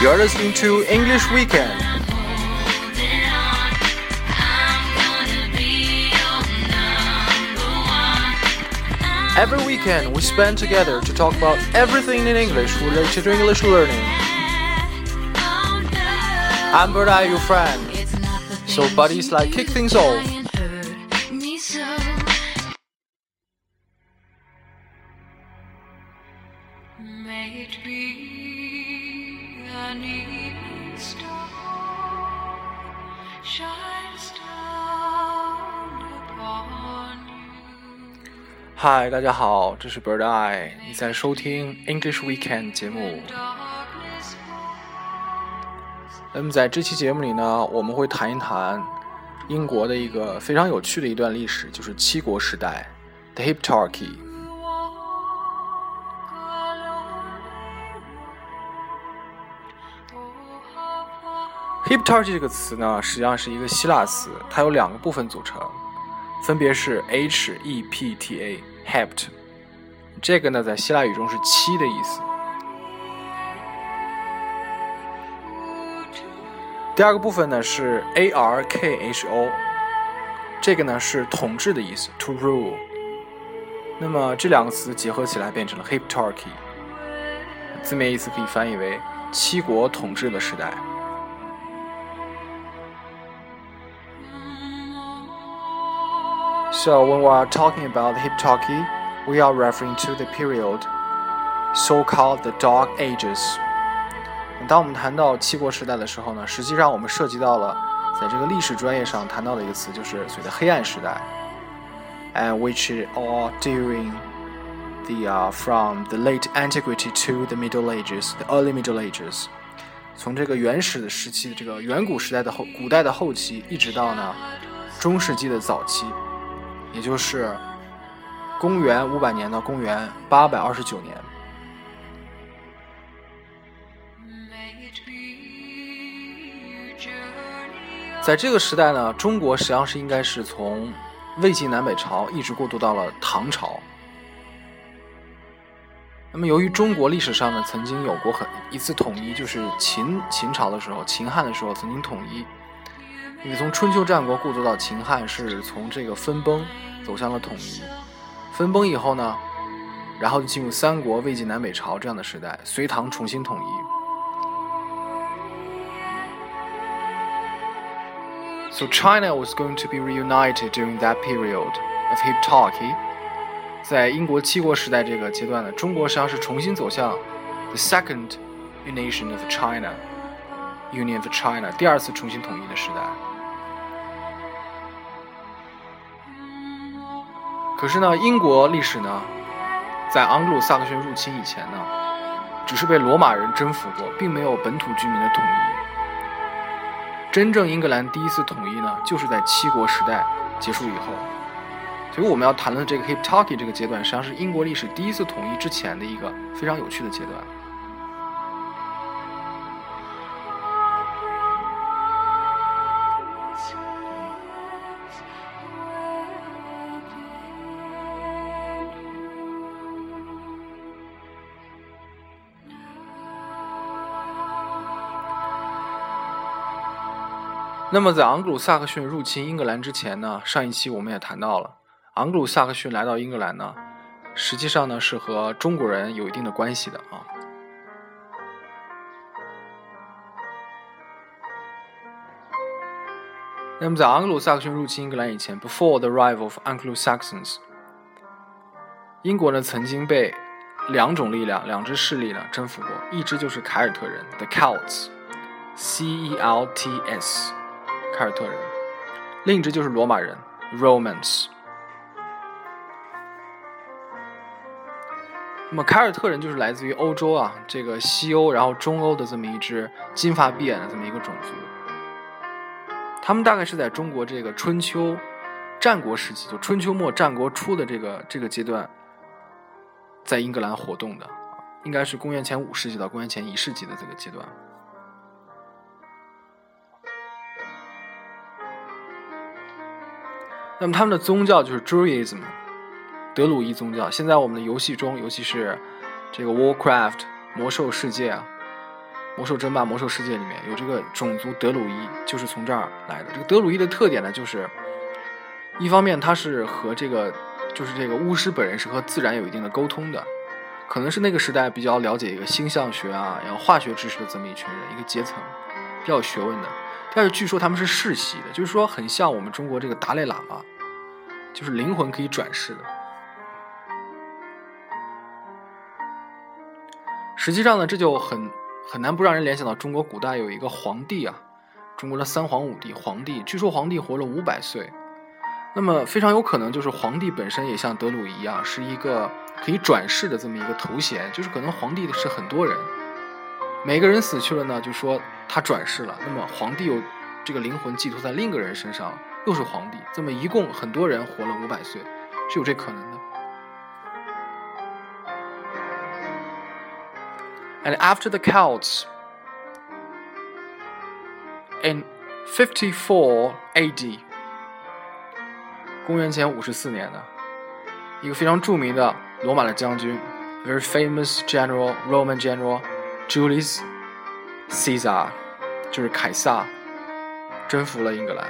You're listening to English Weekend. Every weekend we spend together to talk about everything in English related to English learning. I'm your friend. So buddies, like kick things off. 嗨，大家好，这是 Bird Eye，你在收听 English Weekend 节目。那么在这期节目里呢，我们会谈一谈英国的一个非常有趣的一段历史，就是七国时代 （The Heptarchy）。Heptarchy 这个词呢，实际上是一个希腊词，它由两个部分组成，分别是 h e p t a hept，这个呢在希腊语中是七的意思。第二个部分呢是 a r k h o，这个呢是统治的意思，to rule。那么这两个词结合起来变成了 Heptarchy，字面意思可以翻译为七国统治的时代。So when we are talking about the Heptarchy, we are referring to the period so-called the Dark Ages. 当我们谈到七国时代的时候呢，实际上我们涉及到了在这个历史专业上谈到的一个词，就是所谓的黑暗时代，and which are during the uh, from the late antiquity to the Middle Ages, the early Middle Ages，从这个原始的时期，这个远古时代的后古代的后期，一直到呢中世纪的早期， 也就是公元五百年到公元八百二十九年。在这个时代呢，中国实际上是应该是从魏晋南北朝一直过渡到了唐朝。那么，由于中国历史上呢曾经有过很一次统一，就是秦秦朝的时候，秦汉的时候曾经统一。因为从春秋战国过渡到秦汉，是从这个分崩走向了统一。分崩以后呢，然后就进入三国、魏晋南北朝这样的时代，隋唐重新统一。So China was going to be reunited during that period of Heptarchy。在英国七国时代这个阶段呢，中国实际上是重新走向 the second unation of China Union of China 第二次重新统一的时代。可是呢，英国历史呢，在盎格鲁撒克逊入侵以前呢，只是被罗马人征服过，并没有本土居民的统一。真正英格兰第一次统一呢，就是在七国时代结束以后。所以我们要谈论这个 Heptarchy 这个阶段，实际上是英国历史第一次统一之前的一个非常有趣的阶段。那么在盎格鲁撒克逊入侵英格兰之前呢，上一期我们也谈到了，盎格鲁撒克逊来到英格兰呢，实际上呢是和中国人有一定的关系的啊。那么在盎格鲁撒克逊入侵英格兰以前，Before the arrival of Anglo-Saxons，英国呢曾经被两种力量、两支势力呢征服过，一支就是凯尔特人 （The Celts），C E L T S。凯尔特人，另一支就是罗马人 （Romans）。那么凯尔特人就是来自于欧洲啊，这个西欧，然后中欧的这么一支金发碧眼的这么一个种族。他们大概是在中国这个春秋战国时期，就春秋末战国初的这个这个阶段，在英格兰活动的，应该是公元前五世纪到公元前一世纪的这个阶段。那么他们的宗教就是 Druidism，德鲁伊宗教。现在我们的游戏中，尤其是这个 Warcraft 魔兽世界啊，魔兽争霸》《魔兽世界》里面有这个种族德鲁伊，就是从这儿来的。这个德鲁伊的特点呢，就是一方面它是和这个就是这个巫师本人是和自然有一定的沟通的，可能是那个时代比较了解一个星象学啊，然后化学知识的这么一群人，一个阶层比较有学问的。但是据说他们是世袭的，就是说很像我们中国这个达赖喇嘛，就是灵魂可以转世的。实际上呢，这就很很难不让人联想到中国古代有一个皇帝啊，中国的三皇五帝，皇帝据说皇帝活了五百岁，那么非常有可能就是皇帝本身也像德鲁伊一样，是一个可以转世的这么一个头衔，就是可能皇帝是很多人，每个人死去了呢，就说他转世了，那么皇帝又这个灵魂寄托在另一个人身上，又是皇帝，这么一共很多人活了五百岁，是有这可能的。And after the Celts, in 54 AD，公元前五十四年呢，一个非常著名的罗马的将军，very famous general Roman general Julius Caesar，就是凯撒，征服了英格兰。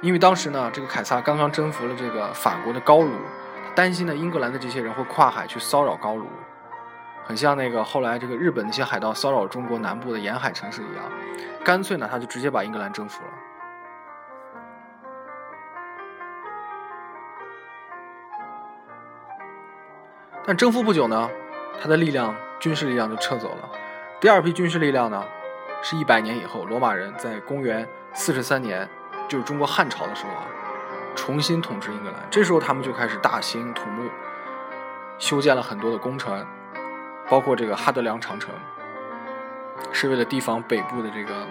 因为当时呢，这个凯撒刚刚征服了这个法国的高卢，担心呢英格兰的这些人会跨海去骚扰高卢。很像那个后来这个日本那些海盗骚扰中国南部的沿海城市一样，干脆呢他就直接把英格兰征服了。但征服不久呢，他的力量军事力量就撤走了。第二批军事力量呢，是一百年以后，罗马人在公元四十三年，就是中国汉朝的时候啊，重新统治英格兰。这时候他们就开始大兴土木，修建了很多的工程。包括这个哈德良长城，是为了提防北部的这个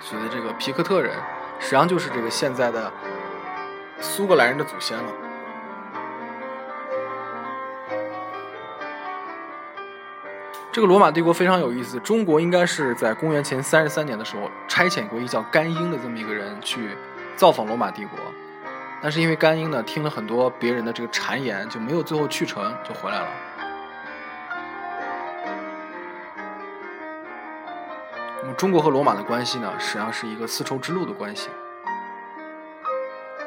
所谓的这个皮克特人，实际上就是这个现在的苏格兰人的祖先了。这个罗马帝国非常有意思，中国应该是在公元前三十三年的时候差遣过一叫甘英的这么一个人去造访罗马帝国，但是因为甘英呢听了很多别人的这个谗言，就没有最后去成，就回来了。那么中国和罗马的关系呢，实际上是一个丝绸之路的关系。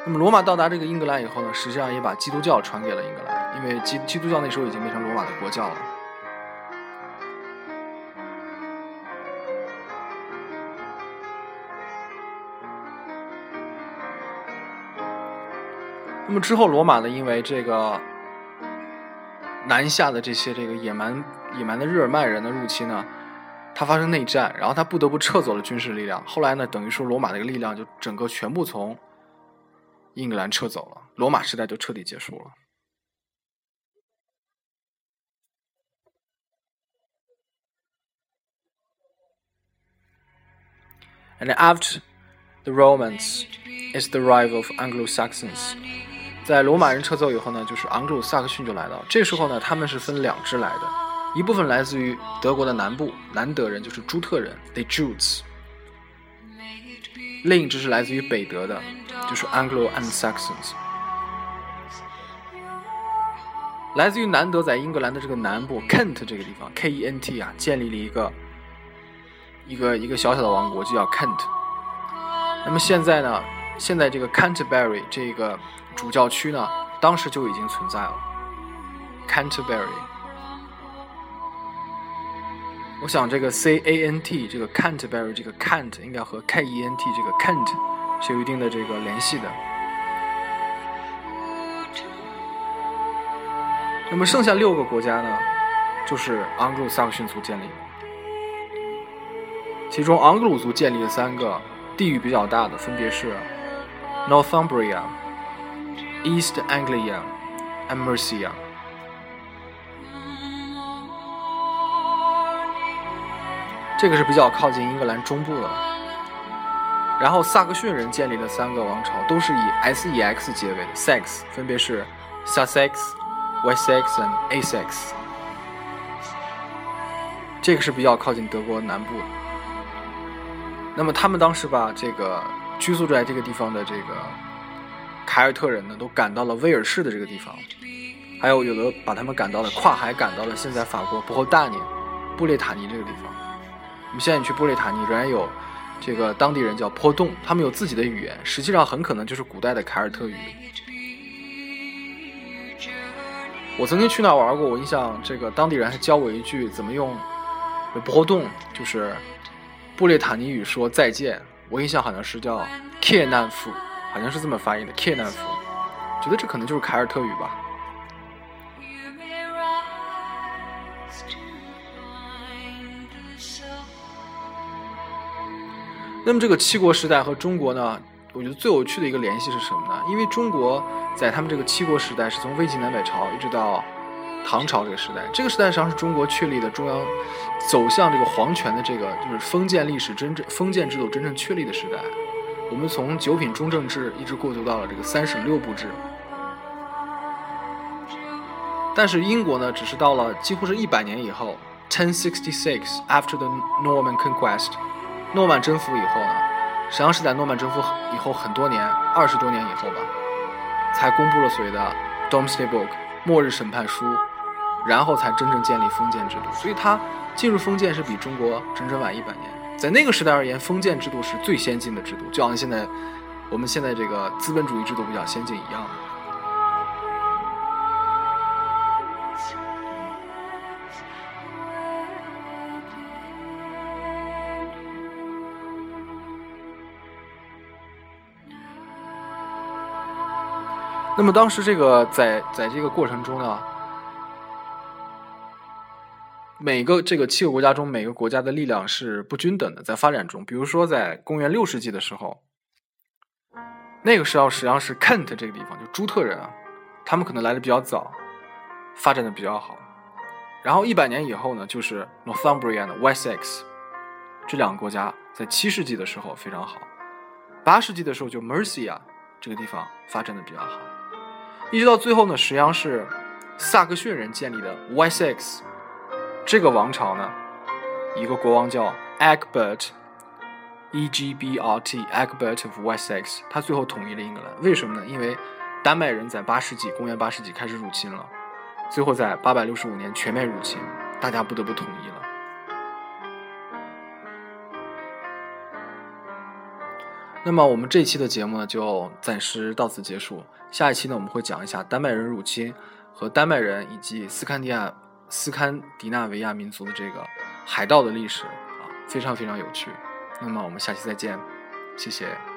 那么罗马到达这个英格兰以后呢，实际上也把基督教传给了英格兰，因为基基督教那时候已经变成罗马的国教了。那么之后，罗马呢，因为这个南下的这些这个野蛮野蛮的日耳曼人的入侵呢。他发生内战，然后他不得不撤走了军事力量。后来呢，等于说罗马的一个力量就整个全部从英格兰撤走了，罗马时代就彻底结束了。And after the Romans is the arrival of Anglo-Saxons。在罗马人撤走以后呢，就是昂格鲁萨克逊就来了。这时候呢，他们是分两支来的。一部分来自于德国的南部，南德人就是朱特人 （The Jutes），。另一支是来自于北德的，就是 Anglo and Saxons。来自于南德，在英格兰的这个南部 Kent 这个地方 （K-E-N-T） 啊，建立了一个一个一个小小的王国，就叫 Kent。那么现在呢，现在这个 Canterbury 这个主教区呢，当时就已经存在了，Canterbury。我想这个 C A N T 这个 Canterbury 这个 Cant 应该和 K E N T 这个 Kent 是有一定的这个联系的。那么剩下六个国家呢，就是昂格鲁萨克逊族建立。其中昂格鲁族建立的三个地域比较大的，分别是 Northumbria、East Anglia、and Mercia。这个是比较靠近英格兰中部的。然后萨克逊人建立了三个王朝，都是以 S E X 结尾的，Sex 分别是 Sussex、Wessex 和 Essex。这个是比较靠近德国南部的。那么他们当时把这个居住在这个地方的这个凯尔特人呢，都赶到了威尔士的这个地方，还有有的把他们赶到了跨海，赶到了现在法国博后大年。布列塔尼这个地方。我们现在去布列塔尼，仍然有这个当地人叫坡洞，他们有自己的语言，实际上很可能就是古代的凯尔特语。我曾经去那玩过，我印象这个当地人还教我一句怎么用波动，就是布列塔尼语说再见。我印象好像是叫 k 南夫，好像是这么发音的 k 南夫。觉得这可能就是凯尔特语吧。那么这个七国时代和中国呢，我觉得最有趣的一个联系是什么呢？因为中国在他们这个七国时代是从魏晋南北朝一直到唐朝这个时代，这个时代实际上是中国确立的中央走向这个皇权的这个就是封建历史真正封建制度真正确立的时代。我们从九品中正制一直过渡到了这个三省六部制。但是英国呢，只是到了几乎是一百年以后，1066 after the Norman conquest，诺曼征服以后呢，实际上是在诺曼征服以后很多年，二十多年以后吧，才公布了所谓的 Domesday Book 末日审判书，然后才真正建立封建制度。所以它进入封建是比中国整整晚一百年。在那个时代而言，封建制度是最先进的制度，就像现在我们现在这个资本主义制度比较先进一样的。那么当时这个在在这个过程中呢，每个这个七个国家中，每个国家的力量是不均等的，在发展中。比如说，在公元六世纪的时候，那个时候实际上是 Kent 这个地方，就朱特人啊，他们可能来的比较早，发展的比较好。然后一百年以后呢，就是 Northumbria 的 Wessex 这两个国家在七世纪的时候非常好，八世纪的时候就 Mercia 这个地方发展的比较好。一直到最后呢，实际上是萨克逊人建立的 Wessex 这个王朝呢，一个国王叫 Egbert，E G B R T，Egbert of Wessex，他最后统一了英格兰。为什么呢？因为丹麦人在八世纪，公元八世纪开始入侵了，最后在八百六十五年全面入侵，大家不得不统一了。那么我们这期的节目呢，就暂时到此结束。下一期呢，我们会讲一下丹麦人入侵和丹麦人以及斯堪的亚斯堪的纳维亚民族的这个海盗的历史啊，非常非常有趣。那么我们下期再见，谢谢。